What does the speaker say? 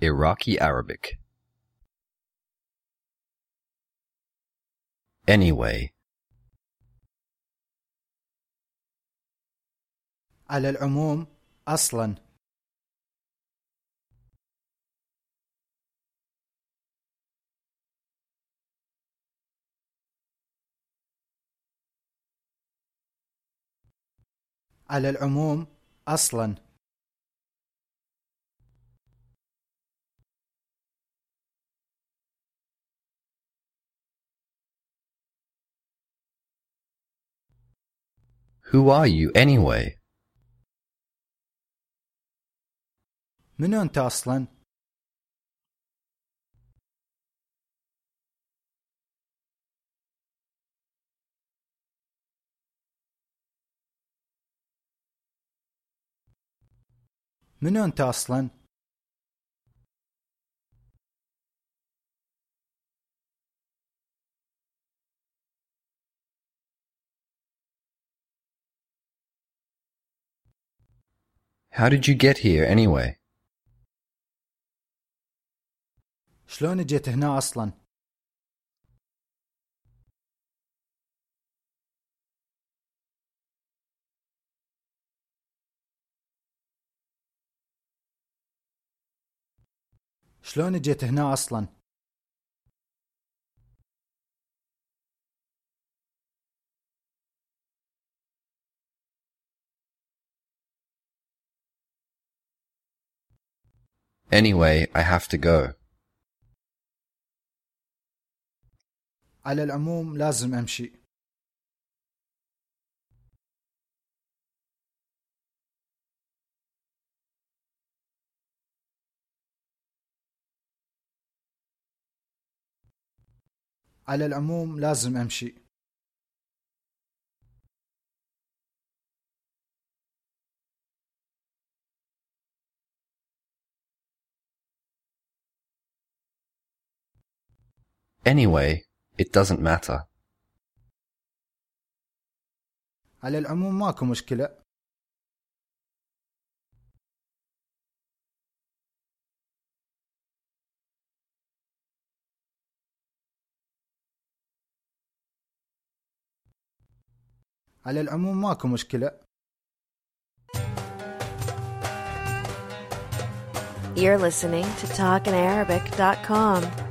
Iraqi Arabic. Anyway, على العموم أصلا على العموم أصلا who are you anyway? منو أنت أصلا؟ منو أنت أصلا؟ How did you get here anyway? شلون جيت هنا أصلا؟ شلون جيت هنا أصلا؟ Anyway, I have to go. على العموم لازم أمشي على العموم لازم أمشي Anyway, it doesn't matter. على العموم ماكو مشكلة على العموم ماكو مشكلة You're listening to TalkinArabic.com.